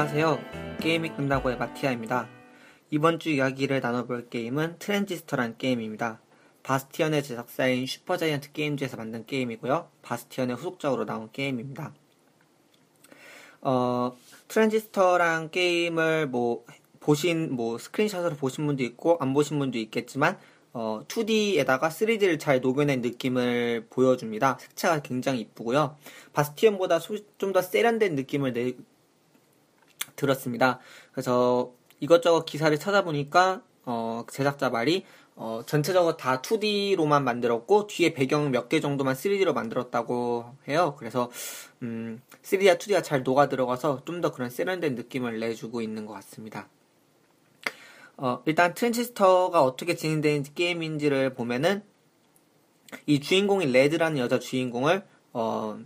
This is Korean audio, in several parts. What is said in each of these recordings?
안녕하세요. 게임이 끝나고의 마티아입니다. 이번 주 이야기를 나눠볼 게임은 트랜지스터란 게임입니다. 바스티언의 제작사인 슈퍼자이언트 게임즈에서 만든 게임이고요. 바스티언의 후속작으로 나온 게임입니다. 어, 트랜지스터란 게임을 뭐 보신 뭐 screenshot으로 보신 분도 있고 안 보신 분도 있겠지만 어, 2D에다가 3D를 잘 녹여낸 느낌을 보여줍니다. 색채가 굉장히 이쁘고요. 바스티언보다 좀 더 세련된 느낌을 내, 들었습니다. 그래서 이것저것 기사를 찾아보니까 어, 제작자 말이 어, 전체적으로 다 2D로만 만들었고 뒤에 배경 몇 개 정도만 3D로 만들었다고 해요. 그래서 음, 3D와 2D가 잘 녹아 들어가서 좀 더 그런 세련된 느낌을 내주고 있는 것 같습니다. 어, 일단 트랜지스터가 어떻게 진행되는 게임인지를 보면은 이 주인공인 레드라는 여자 주인공을 어,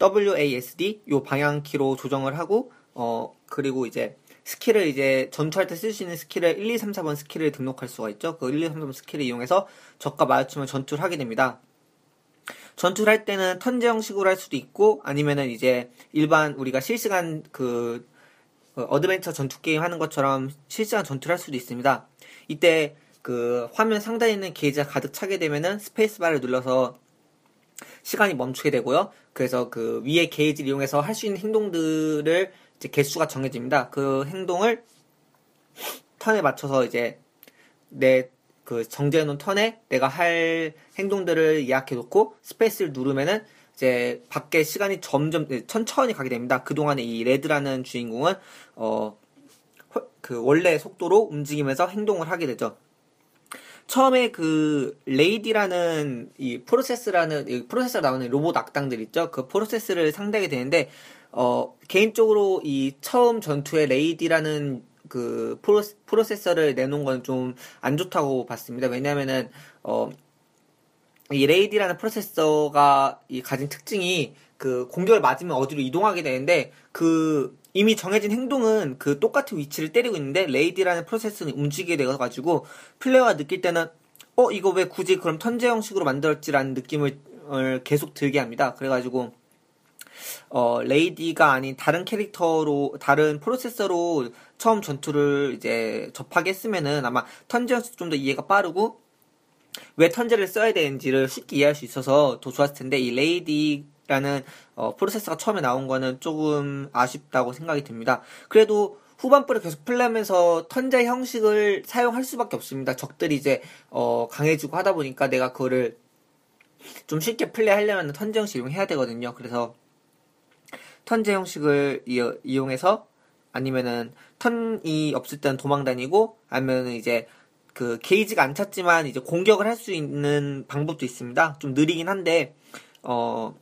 WASD 요 방향키로 조정을 하고 어 그리고 이제 skill을 이제 전투할 때 쓸 수 있는 skill을 1, 2, 3, 4번 skill을 등록할 수가 있죠. 그 1, 2, 3, 4번 skill을 이용해서 적과 마주치면 전투를 하게 됩니다. 전투를 할 때는 turn제 형식으로 할 수도 있고 아니면은 이제 일반 우리가 실시간 그 어, adventure 전투 게임 하는 것처럼 실시간 전투를 할 수도 있습니다. 이때 그 화면 상단에 있는 게이지가 가득 차게 되면은 스페이스바를 눌러서 시간이 멈추게 되고요. 그래서 그 위에 게이지를 이용해서 할 수 있는 행동들을 이제 개수가 정해집니다. 그 행동을 turn에 맞춰서 이제 내 그 정지해놓은 turn에 내가 할 행동들을 예약해 놓고 스페이스를 누르면은 이제 밖에 시간이 점점 네, 천천히 가게 됩니다. 그동안에 이 레드라는 주인공은 어 그 원래 속도로 움직이면서 행동을 하게 되죠. 처음에 그 레이디라는 이 프로세스라는 이 프로세서 나오는 로봇 악당들 있죠. 그 프로세스를 상대하게 되는데 어 개인적으로 이 처음 전투에 레이디라는 그 프로, 프로세서를 내놓은 건 좀 안 좋다고 봤습니다. 왜냐면은 어 이 레이디라는 프로세서가 이 가진 특징이 그 공격을 맞으면 어디로 이동하게 되는데 그 이미 정해진 행동은 그 똑같은 위치를 때리고 있는데 레이디라는 프로세스는 움직이게 되어가지고 플레이어가 느낄 때는 어 이거 왜 굳이 그럼 turn제 형식으로 만들었지라는 느낌을 계속 들게 합니다. 그래가지고 어 레이디가 아닌 다른 캐릭터로 다른 프로세서로 처음 전투를 이제 접하게 했으면은 아마 turn제 형식 좀더 이해가 빠르고 왜 turn제를 써야 되는지를 쉽게 이해할 수 있어서 더 좋았을 텐데 이 레이디 라는 어, 프로세서가 처음에 나온 거는 조금 아쉽다고 생각이 듭니다. 그래도 후반부를 계속 플레이하면서 턴제 형식을 사용할 수밖에 없습니다. 적들이 이제 어, 강해지고 하다 보니까 내가 그거를 좀 쉽게 플레이하려면 턴제 형식 이용해야 되거든요. 그래서 턴제 형식을 이용해서 아니면은 턴이 없을 때는 도망 다니고 아니면은 이제 그 게이지가 안 찼지만 이제 공격을 할 수 있는 방법도 있습니다. 좀 느리긴 한데 어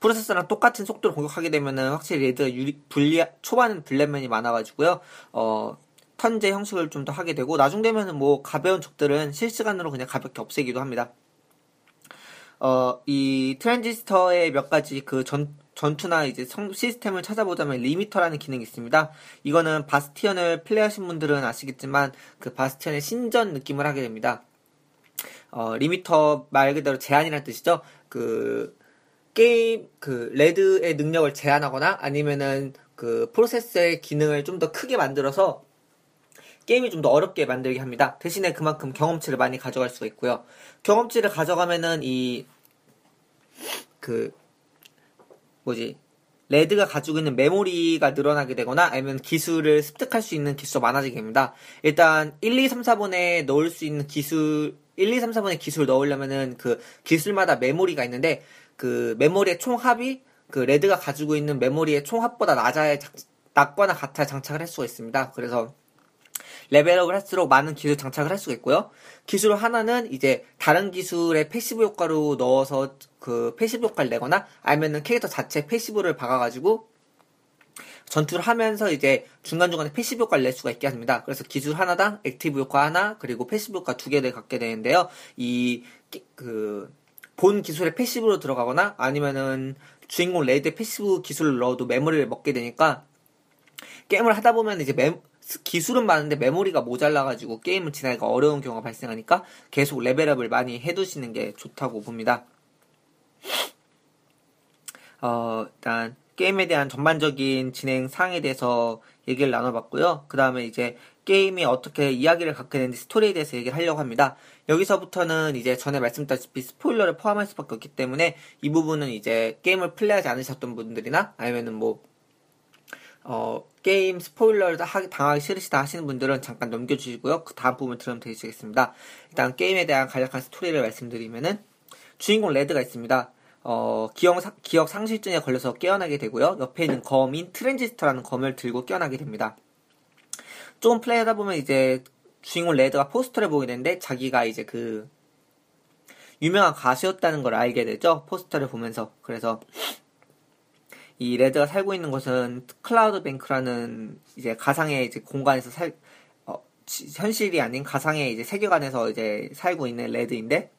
프로세서랑 똑같은 속도로 공격하게 되면은 확실히 레드가 유리, 불리, 초반은 블랙맨이 많아가지고요. 어, turn제 형식을 좀 더 하게 되고, 나중 되면은 뭐 가벼운 적들은 실시간으로 그냥 가볍게 없애기도 합니다. 어, 이 트랜지스터의 몇 가지 그 전, 전투나 이제 성, 시스템을 찾아보자면 리미터라는 기능이 있습니다. 이거는 바스티언을 플레이하신 분들은 아시겠지만 그 바스티언의 신전 느낌을 하게 됩니다. 어, 리미터 말 그대로 제한이라는 뜻이죠. 그, 게임 그 레드의 능력을 제한하거나 아니면은 그 프로세스의 기능을 좀 더 크게 만들어서 게임이 좀 더 어렵게 만들게 합니다. 대신에 그만큼 경험치를 많이 가져갈 수가 있고요. 경험치를 가져가면은 이 그 뭐지 레드가 가지고 있는 메모리가 늘어나게 되거나 아니면 기술을 습득할 수 있는 개수가 많아지게 됩니다. 일단 1, 2, 3, 4번에 넣을 수 있는 기술 1, 2, 3, 4번에 기술을 넣으려면은 그 기술마다 메모리가 있는데 그 메모리의 총합이 그 레드가 가지고 있는 메모리의 총합보다 낮아야 낮거나 같아야 장착을 할 수가 있습니다. 그래서 level up을 할수록 많은 기술 장착을 할 수가 있고요. 기술 하나는 이제 다른 기술의 passive 효과로 넣어서 그 passive 효과를 내거나 아니면은 캐릭터 자체 passive를 박아가지고 전투를 하면서 이제 중간중간에 passive 효과를 낼 수가 있게 합니다. 그래서 기술 하나당 active 효과 하나 그리고 passive 효과 두 개를 갖게 되는데요. 이 그 본 기술의 passive로 들어가거나 아니면은 주인공 레드의 passive 기술을 넣어도 메모리를 먹게 되니까 게임을 하다 보면 이제 메, 기술은 많은데 메모리가 모자라가지고 게임을 진행하기가 어려운 경우가 발생하니까 계속 level up을 많이 해두시는 게 좋다고 봅니다. 어, 일단 게임에 대한 전반적인 진행 사항에 대해서 얘기를 나눠봤고요. 그 다음에 이제 게임이 어떻게 이야기를 갖게 되는지 스토리에 대해서 얘기를 하려고 합니다. 여기서부터는 이제 전에 말씀드렸다시피 스포일러를 포함할 수밖에 없기 때문에 이 부분은 이제 게임을 플레이하지 않으셨던 분들이나 아니면은 뭐 어, 게임 스포일러를 당하기 싫으시다 하시는 분들은 잠깐 넘겨주시고요. 그 다음 부분 들으면 되시겠습니다. 일단 게임에 대한 간략한 스토리를 말씀드리면은 주인공 레드가 있습니다. 어, 기억, 기억 상실증에 걸려서 깨어나게 되고요. 옆에 있는 검인 트랜지스터라는 검을 들고 깨어나게 됩니다. 조금 플레이하다 보면 이제 주인공 레드가 포스터를 보게 되는데 자기가 이제 그 유명한 가수였다는 걸 알게 되죠. 포스터를 보면서. 그래서 이 레드가 살고 있는 곳은 클라우드 뱅크라는 이제 가상의 이제 공간에서 살, 어, 현실이 아닌 가상의 이제 세계관에서 이제 살고 있는 레드인데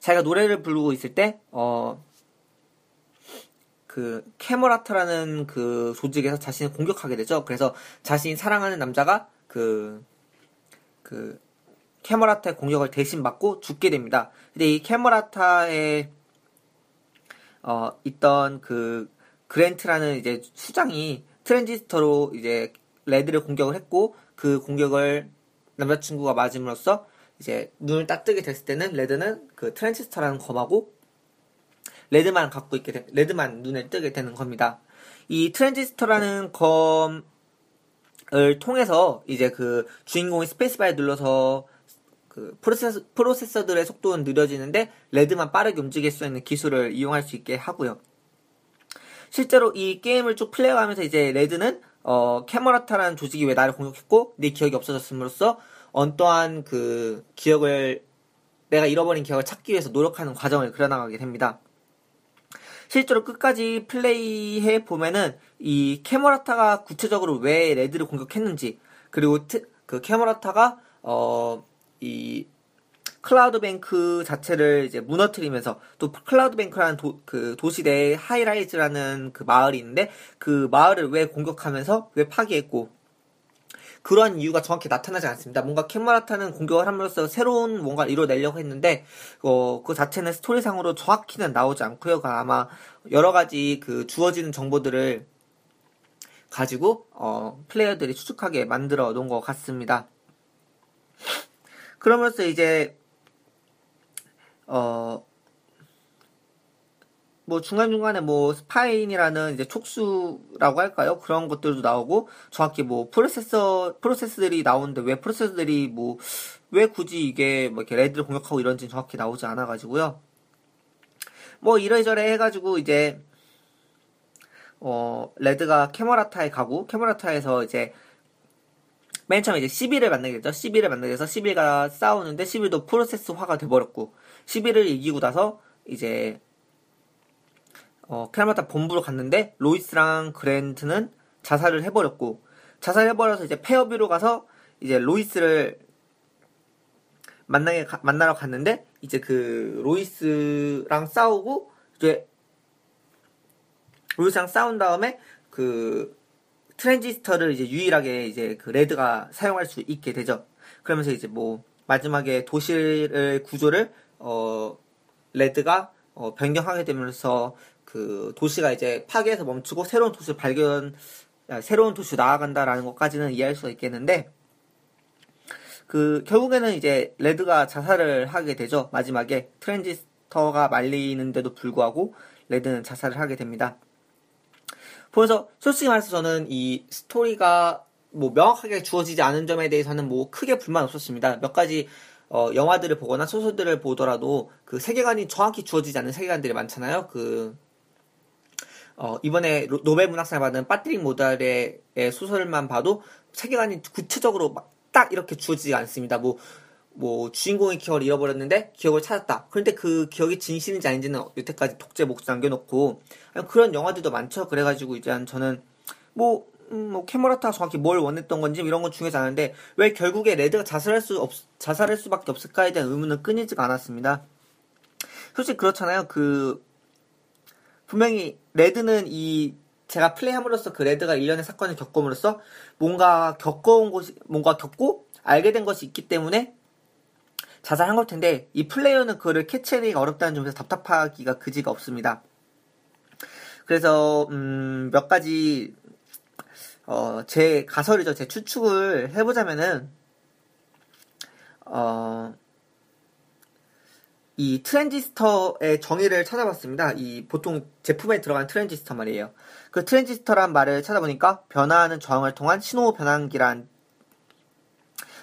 자기가 노래를 부르고 있을 때, 어, 그, 캐머라타라는 그 조직에서 자신을 공격하게 되죠. 그래서 자신이 사랑하는 남자가 그, 그, 캐머라타의 공격을 대신 받고 죽게 됩니다. 근데 이 캐머라타의, 어, 있던 그, 그랜트라는 이제 수장이 트랜지스터로 이제 레드를 공격을 했고, 그 공격을 남자친구가 맞음으로써 이제 눈을 딱 뜨게 됐을 때는 레드는 그 트랜지스터라는 검하고 레드만 갖고 있게 되, 레드만 눈에 뜨게 되는 겁니다. 이 트랜지스터라는 검 을 통해서 이제 그 주인공이 스페이스바에 눌러서 그 프로세서, 프로세서들의 속도는 느려지는데 레드만 빠르게 움직일 수 있는 기술을 이용할 수 있게 하고요. 실제로 이 게임을 쭉 플레이하면서 이제 레드는 어, 캐머라타라는 조직이 왜 나를 공격했고 내 기억이 없어졌음으로써 어떠한 그 기억을 내가 잃어버린 기억을 찾기 위해서 노력하는 과정을 그려나가게 됩니다. 실제로 끝까지 플레이해 보면은 이 캐머라타가 구체적으로 왜 레드를 공격했는지 그리고 트, 그 캐머라타가 어 이 클라우드 뱅크 자체를 이제 무너뜨리면서 또 클라우드 뱅크라는 도, 그 도시 내에 하이라이즈라는 그 마을이 있는데 그 마을을 왜 공격하면서 왜 파괴했고 그러한 이유가 정확히 나타나지 않습니다. 뭔가 캐머라타는 공격을 함으로써 새로운 뭔가를 이뤄내려고 했는데 어, 그 자체는 스토리상으로 정확히는 나오지 않고요. 그 아마 여러 가지 그 주어지는 정보들을 가지고 어, 플레이어들이 추측하게 만들어 놓은 것 같습니다. 그러면서 이제 어, 뭐 중간중간에 뭐 스파인이라는 이제 촉수라고 할까요? 그런 것들도 나오고 정확히 뭐 프로세서 프로세스들이 나오는데 왜 프로세스들이 뭐 왜 굳이 이게 뭐 이렇게 레드를 공격하고 이런지 정확히 나오지 않아 가지고요. 뭐 이래저래 해 가지고 이제 어 레드가 캐머라타에 가고 캐머라타에서 이제 맨 처음에 이제 시빌을 만나게 되죠. 시빌을 만나게 돼서 시빌과 싸우는데 시빌도 프로세스화가 돼버렸고 시빌을 이기고 나서 이제 어, 캐나다 본부로 갔는데 로이스랑 그랜트는 자살을 해버렸고 자살해버려서 이제 페어뷰로 가서 이제 로이스를 만나게 가, 만나러 갔는데 이제 그 로이스랑 싸우고 이제 로이스랑 싸운 다음에 그 트랜지스터를 이제 유일하게 이제 그 레드가 사용할 수 있게 되죠. 그러면서 이제 뭐 마지막에 도시를 구조를 어 레드가 어 변경하게 되면서 그 도시가 이제 파괴해서 멈추고 새로운 도시를 발견, 새로운 도시로 나아간다라는 것까지는 이해할 수가 있겠는데, 그, 결국에는 이제 레드가 자살을 하게 되죠. 마지막에 트랜지스터가 말리는데도 불구하고 레드는 자살을 하게 됩니다. 그래서 솔직히 말해서 저는 이 스토리가 뭐 명확하게 주어지지 않은 점에 대해서는 뭐 크게 불만 없었습니다. 몇 가지 어, 영화들을 보거나 소설들을 보더라도 그 세계관이 정확히 주어지지 않는 세계관들이 많잖아요. 그 어, 이번에 노벨 문학상을 받은 파트릭 모디아노의 소설만 봐도 세계관이 구체적으로 막 딱 이렇게 주어지지 않습니다. 뭐, 뭐, 주인공의 기억을 잃어버렸는데 기억을 찾았다. 그런데 그 기억이 진실인지 아닌지는 여태까지 독자 몫으로 남겨놓고 그런 영화들도 많죠. 그래가지고 이제 저는 뭐, 음, 뭐 캐머라타 정확히 뭘 원했던 건지 이런 건 중요하지 않은데 왜 결국에 레드가 자살할 수 없, 자살할 수밖에 없을까에 대한 의문은 끊이지가 않았습니다. 솔직히 그렇잖아요. 그 분명히 레드는 이 제가 플레이함으로써 그 레드가 일련의 사건을 겪음으로써 뭔가 겪어온 것이 뭔가 겪고 알게 된 것이 있기 때문에 자살한 걸 텐데 이 플레이어는 그를 캐치하기가 어렵다는 점에서 답답하기가 그지가 없습니다. 그래서 음, 몇 가지 어, 제 가설이죠. 제 추측을 해보자면은 어, 이 트랜지스터의 정의를 찾아봤습니다. 이 보통 제품에 들어간 트랜지스터 말이에요. 그 트랜지스터란 말을 찾아보니까 변화하는 저항을 통한 신호 변환기란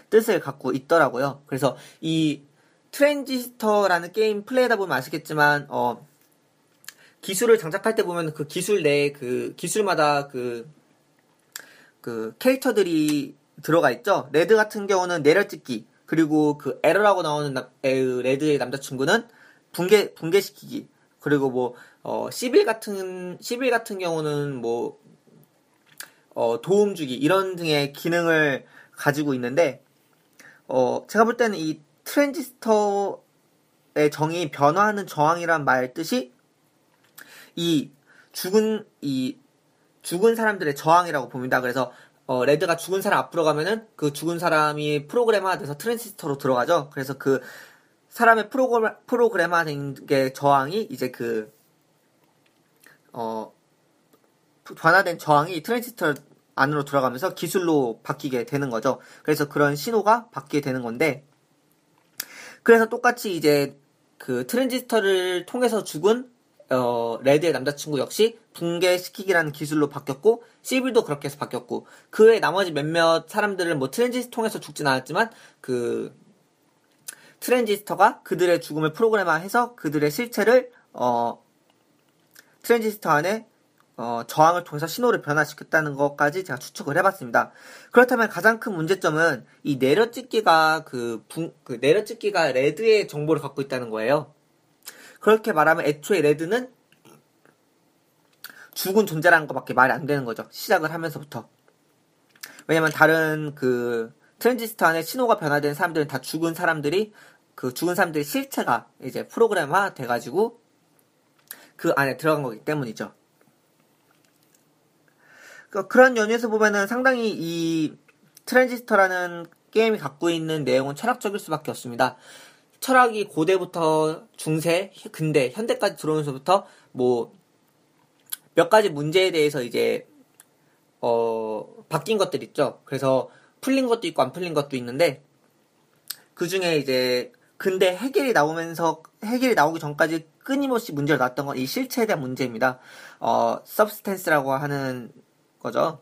뜻을 갖고 있더라고요. 그래서 이 트랜지스터라는 게임 플레이하다 보면 아시겠지만 어 기술을 장착할 때 보면 그 기술 내에 그 기술마다 그, 그 캐릭터들이 들어가 있죠. 레드 같은 경우는 내려찍기, 그리고 그 에러라고 나오는 나, 에, 레드의 남자친구는 붕괴, 붕괴시키기, 그리고 뭐, 어, 시빌 같은, 시빌 같은 경우는 뭐, 어, 도움 주기, 이런 등의 기능을 가지고 있는데, 어, 제가 볼 때는 이 트랜지스터의 정의 변화하는 저항이란 말 뜻이 이 죽은 이 죽은 사람들의 저항이라고 봅니다. 그래서 어, 레드가 죽은 사람 앞으로 가면은 그 죽은 사람이 프로그램화돼서 트랜지스터로 들어가죠. 그래서 그 사람의 프로그램 프로그램화된 게 저항이 이제 그 어, 변화된 저항이 트랜지스터 안으로 들어가면서 기술로 바뀌게 되는 거죠. 그래서 그런 신호가 바뀌게 되는 건데 그래서 똑같이 이제 그 트랜지스터를 통해서 죽은 어, 레드의 남자친구 역시 붕괴시키기라는 기술로 바뀌었고 시빌도 그렇게 해서 바뀌었고 그 외 나머지 몇몇 사람들은 뭐 트랜지스터 통해서 죽진 않았지만 그 트랜지스터가 그들의 죽음을 프로그램화해서 그들의 실체를 어 트랜지스터 안에 어, 저항을 통해서 신호를 변화시켰다는 것까지 제가 추측을 해봤습니다. 그렇다면 가장 큰 문제점은 이 내려찍기가 그, 붕, 그 내려찍기가 레드의 정보를 갖고 있다는 거예요. 그렇게 말하면 애초에 레드는 죽은 존재라는 것밖에 말이 안 되는 거죠. 시작을 하면서부터. 왜냐면 다른 그 트랜지스터 안에 신호가 변화된 사람들은 다 죽은 사람들이 그 죽은 사람들의 실체가 이제 프로그램화 돼가지고 그 안에 들어간 거기 때문이죠. 그 그런 연유에서 보면은 상당히 이 트랜지스터라는 게임이 갖고 있는 내용은 철학적일 수밖에 없습니다. 철학이 고대부터 중세, 근대, 현대까지 들어오면서부터 뭐 몇 가지 문제에 대해서 이제 어 바뀐 것들 있죠. 그래서 풀린 것도 있고 안 풀린 것도 있는데 그 중에 이제 근데 헤겔이 나오면서 헤겔이 나오기 전까지 끊임없이 문제가 났던 건 이 실체에 대한 문제입니다. 어 substance라고 하는 거죠.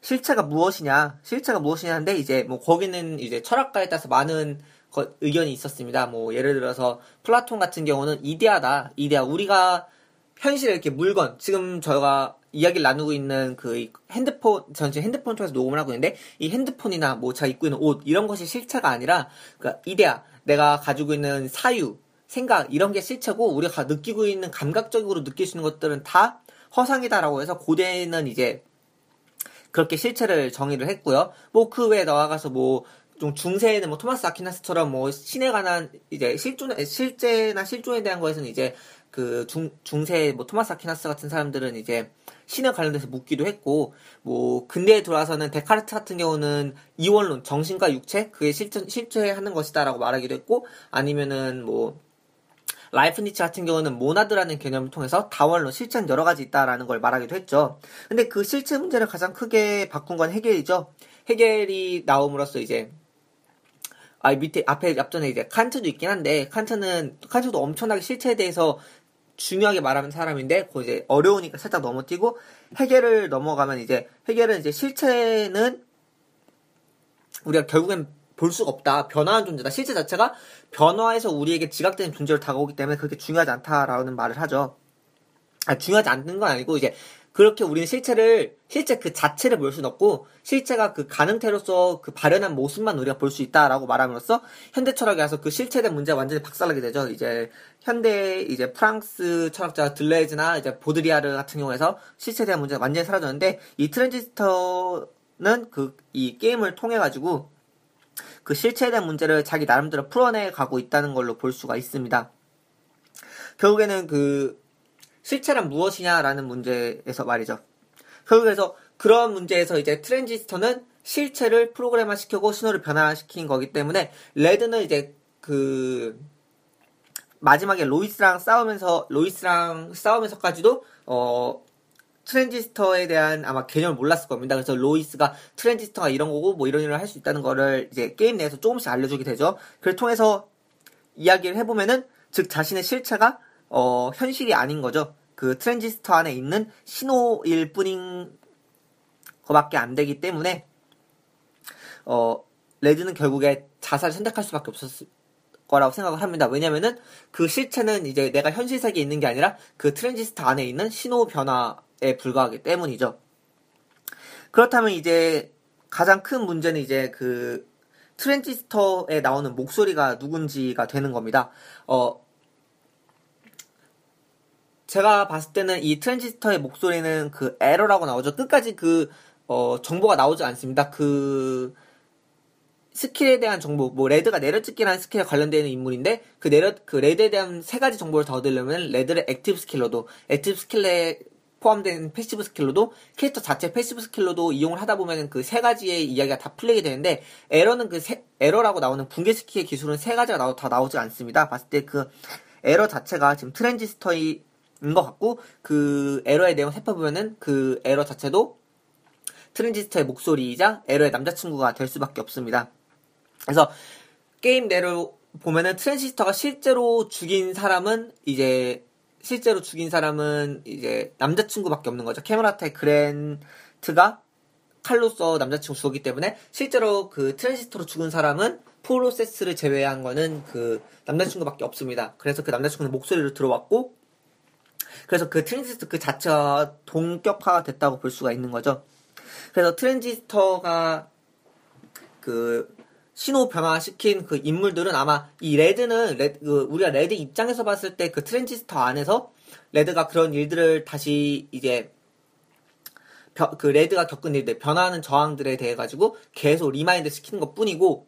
실체가 무엇이냐, 실체가 무엇이냐인데 이제 뭐 거기는 이제 철학가에 따라서 많은 의견이 있었습니다. 뭐 예를 들어서 플라톤 같은 경우는 이데아다. 이데아. 우리가 현실에 이렇게 물건 지금 저희가 이야기를 나누고 있는 그 핸드폰 전 지금 핸드폰 통해서 녹음을 하고 있는데 이 핸드폰이나 뭐 제가 입고 있는 옷 이런 것이 실체가 아니라 그러니까 이데아 내가 가지고 있는 사유 생각 이런 게 실체고 우리가 느끼고 있는 감각적으로 느낄 수 있는 것들은 다 허상이다라고 해서 고대는 이제 그렇게 실체를 정의를 했고요. 뭐 그 외에 나아가서 뭐 좀 중세에는 뭐 토마스 아퀴나스처럼 뭐 신에 관한 이제 실존 실제나 실존에 대한 거에서는 이제 그 중, 중세 뭐 토마스 아퀴나스 같은 사람들은 이제 신에 관련돼서 묻기도 했고 뭐 근대에 들어와서는 데카르트 같은 경우는 이원론 정신과 육체 그게 실체 실체하는 것이다라고 말하기도 했고 아니면은 뭐 라이프니츠 같은 경우는 모나드라는 개념을 통해서 다원론 실체는 여러 가지 있다라는 걸 말하기도 했죠. 근데 그 실체 문제를 가장 크게 바꾼 건 헤겔이죠. 헤겔이 나옴으로써 이제 아, 밑에, 앞에, 앞전에 이제 칸트도 있긴 한데, 칸트는, 칸트도 엄청나게 실체에 대해서 중요하게 말하는 사람인데, 그 이제 어려우니까 살짝 넘어뛰고, 헤겔을 넘어가면 이제, 헤겔은 이제 실체는 우리가 결국엔 볼 수가 없다. 변화한 존재다. 실체 자체가 변화해서 우리에게 지각되는 존재로 다가오기 때문에 그렇게 중요하지 않다라는 말을 하죠. 아, 중요하지 않는 건 아니고, 이제, 그렇게 우리는 실체를 실제 그 자체를 볼 수는 없고 실체가 그 가능태로서 그 발현한 모습만 우리가 볼 수 있다라고 말함으로써 현대 철학에 와서 그 실체에 대한 문제가 완전히 박살나게 되죠. 이제 현대 이제 프랑스 철학자 들레즈나 이제 보드리아르 같은 경우에서 대한 문제가 완전히 사라졌는데 이 트랜지스터는 그 이 게임을 통해 가지고 그 대한 문제를 자기 나름대로 풀어내 가고 있다는 걸로 볼 수가 있습니다. 결국에는 그 실체란 무엇이냐라는 문제에서 말이죠. 결국에서 그런 문제에서 이제 트랜지스터는 실체를 프로그램화 시키고 신호를 변화시킨 거기 때문에 레드는 이제 그 마지막에 로이스랑 싸우면서 로이스랑 싸우면서까지도 어 트랜지스터에 대한 아마 개념을 몰랐을 겁니다. 그래서 로이스가 트랜지스터가 이런 거고 뭐 이런 일을 할 수 있다는 거를 이제 게임 내에서 조금씩 알려주게 되죠. 그걸 통해서 이야기를 해보면은 즉 자신의 실체가 어 현실이 아닌 거죠. 그 트랜지스터 안에 있는 신호일 뿐인 거밖에 안 되기 때문에 어 레드는 결국에 자살을 선택할 수밖에 없었을 거라고 생각을 합니다. 왜냐면은 그 실체는 이제 내가 현실 세계에 있는 게 아니라 그 트랜지스터 안에 있는 신호 변화에 불과하기 때문이죠. 그렇다면 이제 가장 큰 문제는 이제 그 트랜지스터에 나오는 목소리가 누군지가 되는 겁니다. 어, 제가 봤을 때는 이 트랜지스터의 목소리는 그 에러라고 나오죠. 끝까지 그, 어, 정보가 나오지 않습니다. 그, skill에 대한 정보, 뭐 레드가 내려찍기라는 skill에 관련되는 인물인데 그 내려 그 레드에 대한 세 가지 정보를 더 얻으려면 레드의 active skill로도 active skill에 포함된 passive skill로도 캐릭터 자체 passive skill로도 이용을 하다 보면 그 세 가지의 이야기가 다 풀리게 되는데 에러는 그 세, 에러라고 나오는 붕괴 skill의 기술은 세 가지가 나오, 다 나오지 않습니다. 봤을 때 그 에러 자체가 지금 트랜지스터인 것 같고 그 에러의 내용 살펴보면은 그 에러 자체도 트랜지스터의 목소리이자 에러의 남자친구가 될 수밖에 없습니다. 그래서 게임 내로 보면은 트랜지스터가 실제로 죽인 사람은 이제 실제로 죽인 사람은 이제 남자친구밖에 없는 거죠. 캐머라타의 그랜트가 칼로써 남자친구 죽었기 때문에 실제로 그 트랜지스터로 죽은 사람은 프로세스를 제외한 거는 그 남자친구밖에 없습니다. 그래서 그 남자친구는 목소리를 들어왔고 그래서 그 트랜지스터 그 자체가 동격화가 됐다고 볼 수가 있는 거죠. 그래서 트랜지스터가 그 신호 변화시킨 그 인물들은 아마 이 레드는 레드, 그 우리가 레드 입장에서 봤을 때 그 트랜지스터 안에서 레드가 그런 일들을 다시 이제 그 레드가 겪은 일들 변화하는 저항들에 대해 가지고 계속 remind 시키는 것 뿐이고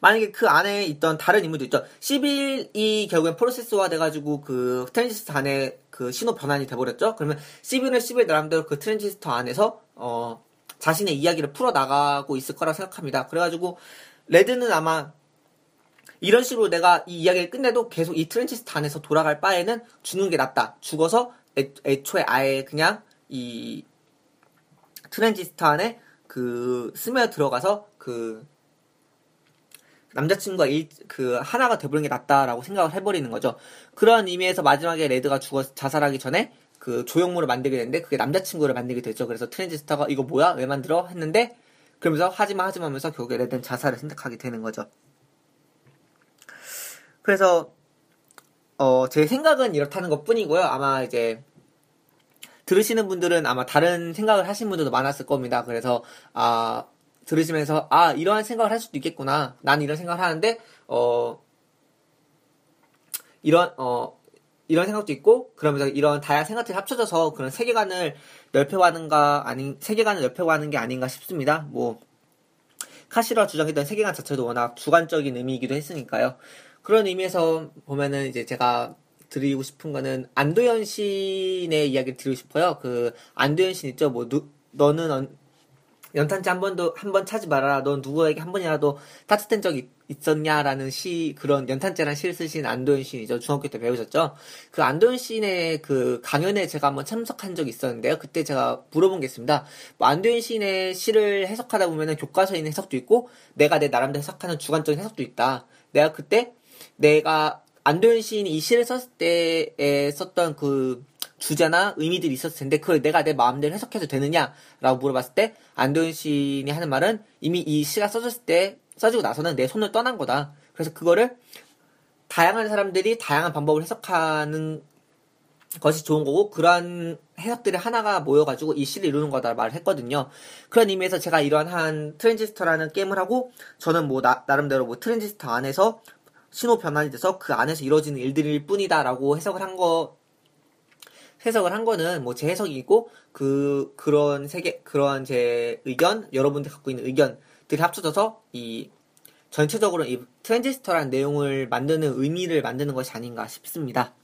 만약에 그 안에 있던 다른 인물도 있죠. 시빌이 결국엔 프로세스화 돼가지고 그 트랜지스터 안에 그 신호 변환이 돼버렸죠. 그러면 시빌은 시빌 나름대로 그 트랜지스터 안에서 어 자신의 이야기를 풀어나가고 있을 거라 생각합니다. 그래가지고 레드는 아마 이런 식으로 내가 이 이야기를 끝내도 계속 이 트랜지스터 안에서 돌아갈 바에는 죽는 게 낫다. 죽어서 애, 애초에 아예 그냥 이 트랜지스터 안에 그 스며 들어가서 그 남자친구가 일, 그 하나가 돼버리는 게 낫다라고 생각을 해버리는 거죠. 그런 의미에서 마지막에 레드가 죽어 자살하기 전에 그 조형물을 만들게 되는데 그게 남자친구를 만들게 되죠. 그래서 트랜지스터가 이거 뭐야? 왜 만들어? 했는데 그러면서 하지마 하지마 하면서 결국에 레드는 자살을 선택하게 되는 거죠. 그래서 어, 제 생각은 이렇다는 것 뿐이고요. 아마 이제 들으시는 분들은 아마 다른 생각을 하신 분들도 많았을 겁니다. 그래서 아 들으시면서 아 이러한 생각을 할 수도 있겠구나. 난 이런 생각을 하는데 어 이런 어 이런 생각도 있고 그러면서 이런 다양한 생각들이 합쳐져서 그런 세계관을 넓혀가는가 아닌 세계관을 넓혀가는 게 아닌가 싶습니다. 뭐 카시라 주장했던 세계관 자체도 워낙 주관적인 의미이기도 했으니까요. 그런 의미에서 보면은 이제 제가 드리고 싶은 거는 안도현 시인의 이야기를 드리고 싶어요. 그 안도현 시 있죠. 뭐 누, 너는 연탄재 한 번도 한 번 차지 말아라. 넌 누구에게 한 번이라도 따뜻한 적이 있었냐라는 시 그런 연탄재란 시를 쓰신 안도현 시인이죠. 중학교 때 배우셨죠. 그 안도현 시인의 그 강연에 제가 한번 참석한 적이 있었는데요. 그때 제가 물어본 게 있습니다. 뭐 안도현 시인의 시를 해석하다 보면은 교과서에 있는 해석도 있고 내가 내 나름대로 해석하는 주관적인 해석도 있다. 내가 그때 내가 안도현 시인이 이 시를 썼을 때에 썼던 그 주제나 의미들이 있었을 텐데 그걸 내가 내 마음대로 해석해도 되느냐라고 물어봤을 때 안도현 시인이 하는 말은 이미 이 시가 써졌을 때 써지고 나서는 내 손을 떠난 거다. 그래서 그거를 다양한 사람들이 다양한 방법을 해석하는 것이 좋은 거고 그러한 해석들이 하나가 모여가지고 이 시를 이루는 거다 말을 했거든요. 그런 의미에서 제가 이러한 트랜지스터라는 게임을 하고 저는 뭐 나, 나름대로 뭐 트랜지스터 안에서 신호 변환이 돼서 그 안에서 이루어지는 일들일 뿐이다라고 해석을 한 거, 해석을 한 거는 뭐 제 해석이고 그 그런 세계 그런 제 의견 여러분들 갖고 있는 의견들이 합쳐져서 이 전체적으로 이 트랜지스터라는 내용을 만드는 의미를 만드는 것이 아닌가 싶습니다.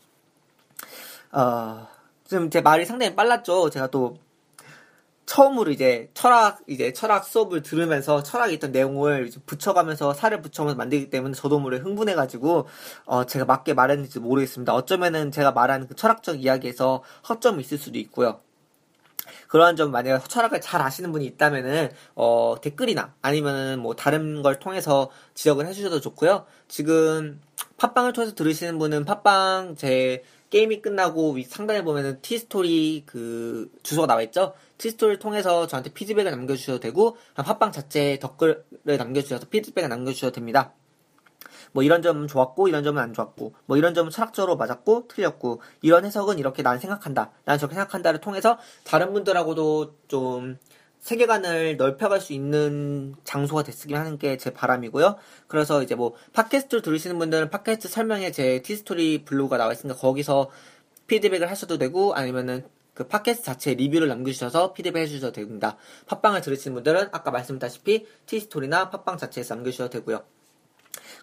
어, 지금 제 말이 상당히 빨랐죠. 제가 또 처음으로 이제 철학 이제 철학 수업을 들으면서 철학에 있던 내용을 붙여가면서 살을 붙여가면서 만들기 때문에 저도 모르게 흥분해가지고 어 제가 맞게 말했는지 모르겠습니다. 어쩌면은 제가 말한 그 철학적 이야기에서 허점이 있을 수도 있고요. 그러한 점 만약에 철학을 잘 아시는 분이 있다면은 어 댓글이나 아니면은 뭐 다른 걸 통해서 지적을 해주셔도 좋고요. 지금 팟빵을 통해서 들으시는 분은 팟빵 제 게임이 끝나고 위 상단에 보면은 티스토리 그 주소가 나와 있죠. 티스토리를 통해서 저한테 피드백을 남겨주셔도 되고 팟빵 자체에 댓글을 남겨주셔서 피드백을 남겨주셔도 됩니다. 뭐 이런 점은 좋았고 이런 점은 안 좋았고 뭐 이런 점은 철학적으로 맞았고 틀렸고 이런 해석은 이렇게 난 생각한다 난 저렇게 생각한다를 통해서 다른 분들하고도 좀 세계관을 넓혀갈 수 있는 장소가 됐으면 하는 게 제 바람이고요. 그래서 이제 뭐 팟캐스트를 들으시는 분들은 팟캐스트 설명에 제 티스토리 블로그가 나와 있으니까 거기서 피드백을 하셔도 되고 아니면은 그 팟캐스트 자체 리뷰를 남겨주셔서 피드백 해주셔도 됩니다. 팟빵을 들으시는 분들은 아까 말씀드렸다시피 티스토리나 팟빵 자체에서 남겨주셔도 되고요.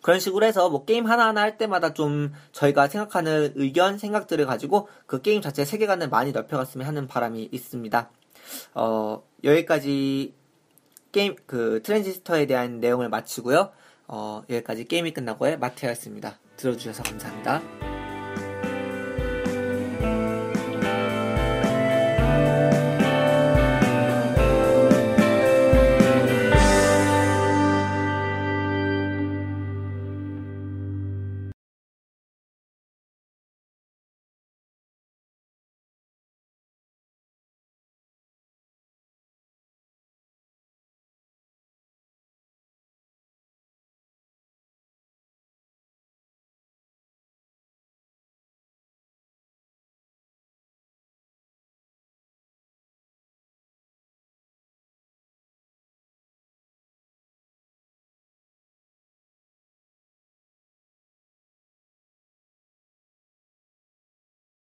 그런 식으로 해서 뭐 게임 하나하나 할 때마다 좀 저희가 생각하는 의견, 생각들을 가지고 그 게임 자체 세계관을 많이 넓혀갔으면 하는 바람이 있습니다. 어, 여기까지 게임, 그 트랜지스터에 대한 내용을 마치고요. 어, 여기까지 게임이 끝나고의 마태였습니다. 들어주셔서 감사합니다.